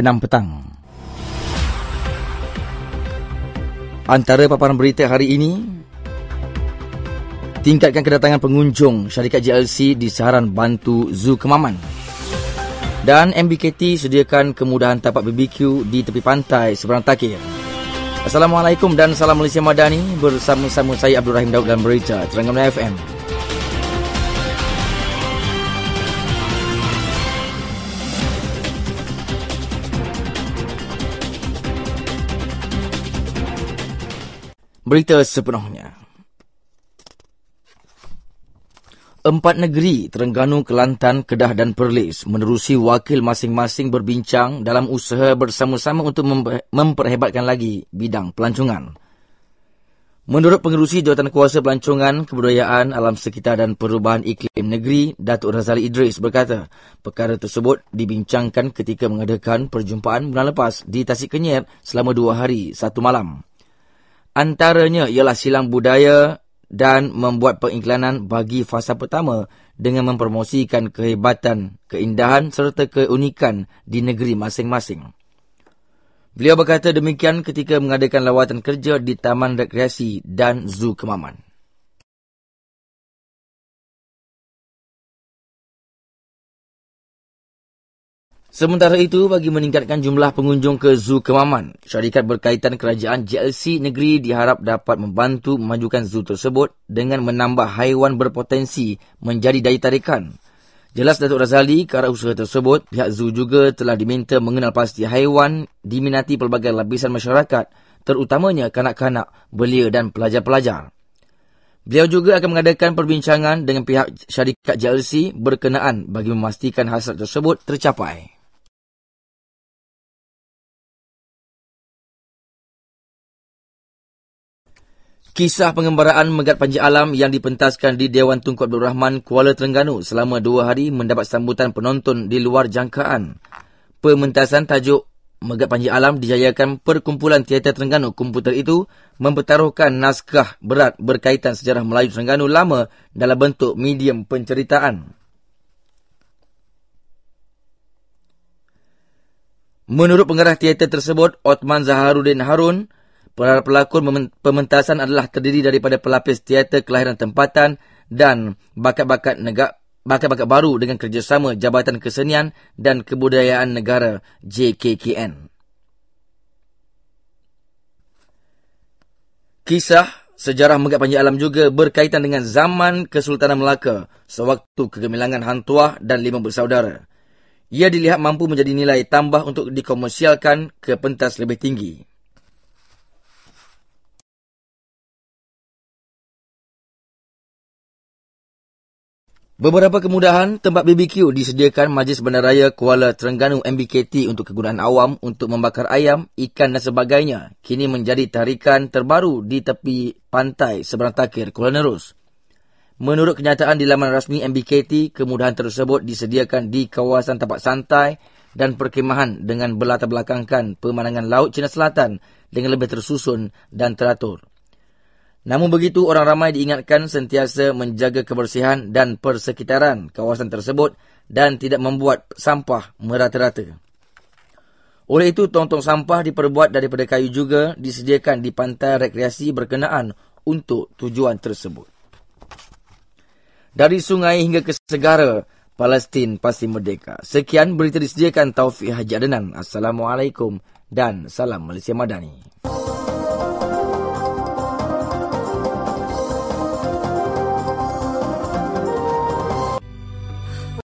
6 petang. Antara paparan berita hari ini, tingkatkan kedatangan pengunjung syarikat JLC di saharan Bantu Zoo Kemaman. Dan MBKT sediakan kemudahan tapak BBQ di tepi pantai seberang takir. Assalamualaikum dan salam Malaysia Madani bersama-sama saya Abdul Rahim Daud dan berita Terengganu FM. Berita sepenuhnya. Empat negeri Terengganu, Kelantan, Kedah dan Perlis menerusi wakil masing-masing berbincang dalam usaha bersama-sama untuk memperhebatkan lagi bidang pelancongan. Menurut pengerusi Jawatan Kuasa Pelancongan, Kebudayaan, Alam Sekitar dan Perubahan Iklim Negeri, Datuk Razali Idris berkata, perkara tersebut dibincangkan ketika mengadakan perjumpaan bulan lepas di Tasik Kenyir selama dua hari, satu malam. Antaranya ialah silang budaya dan membuat pengiklanan bagi fasa pertama dengan mempromosikan kehebatan, keindahan serta keunikan di negeri masing-masing. Beliau berkata demikian ketika mengadakan lawatan kerja di Taman Rekreasi dan Zoo Kemaman. Sementara itu, bagi meningkatkan jumlah pengunjung ke Zoo Kemaman, syarikat berkaitan kerajaan JLC negeri diharap dapat membantu memajukan zoo tersebut dengan menambah haiwan berpotensi menjadi daya tarikan. Jelas Datuk Razali, ke arah usaha tersebut, pihak zoo juga telah diminta mengenal pasti haiwan diminati pelbagai lapisan masyarakat, terutamanya kanak-kanak, belia dan pelajar-pelajar. Beliau juga akan mengadakan perbincangan dengan pihak syarikat JLC berkenaan bagi memastikan hasrat tersebut tercapai. Kisah pengembaraan Megat Panji Alam yang dipentaskan di Dewan Tunku Abdul Rahman Kuala Terengganu selama dua hari mendapat sambutan penonton di luar jangkaan. Pementasan tajuk Megat Panji Alam dijayakan Perkumpulan Teater Terengganu Komputer itu mempertaruhkan naskah berat berkaitan sejarah Melayu Terengganu lama dalam bentuk medium penceritaan. Menurut pengarah teater tersebut, Otman Zaharuddin Harun, Para pelakon pementasan adalah terdiri daripada pelapis teater kelahiran tempatan dan bakat-bakat negara bakat-bakat baru dengan kerjasama Jabatan Kesenian dan Kebudayaan Negara JKKN. Kisah sejarah Megat Panji Alam juga berkaitan dengan zaman Kesultanan Melaka sewaktu kegemilangan Hantuah dan lima bersaudara. Ia dilihat mampu menjadi nilai tambah untuk dikomersialkan ke pentas lebih tinggi. Beberapa kemudahan tempat BBQ disediakan Majlis Bandaraya Kuala Terengganu MBKT untuk kegunaan awam untuk membakar ayam, ikan dan sebagainya kini menjadi tarikan terbaru di tepi pantai seberang takir Kuala Nerus. Menurut kenyataan di laman rasmi MBKT, kemudahan tersebut disediakan di kawasan tempat santai dan perkemahan dengan berlatar belakangkan pemandangan Laut Cina Selatan dengan lebih tersusun dan teratur. Namun begitu, orang ramai diingatkan sentiasa menjaga kebersihan dan persekitaran kawasan tersebut dan tidak membuat sampah merata-rata. Oleh itu, tong-tong sampah diperbuat daripada kayu juga disediakan di pantai rekreasi berkenaan untuk tujuan tersebut. Dari sungai hingga ke segara, Palestin pasti merdeka. Sekian berita disediakan Taufik Haji Adenan. Assalamualaikum dan salam Malaysia Madani.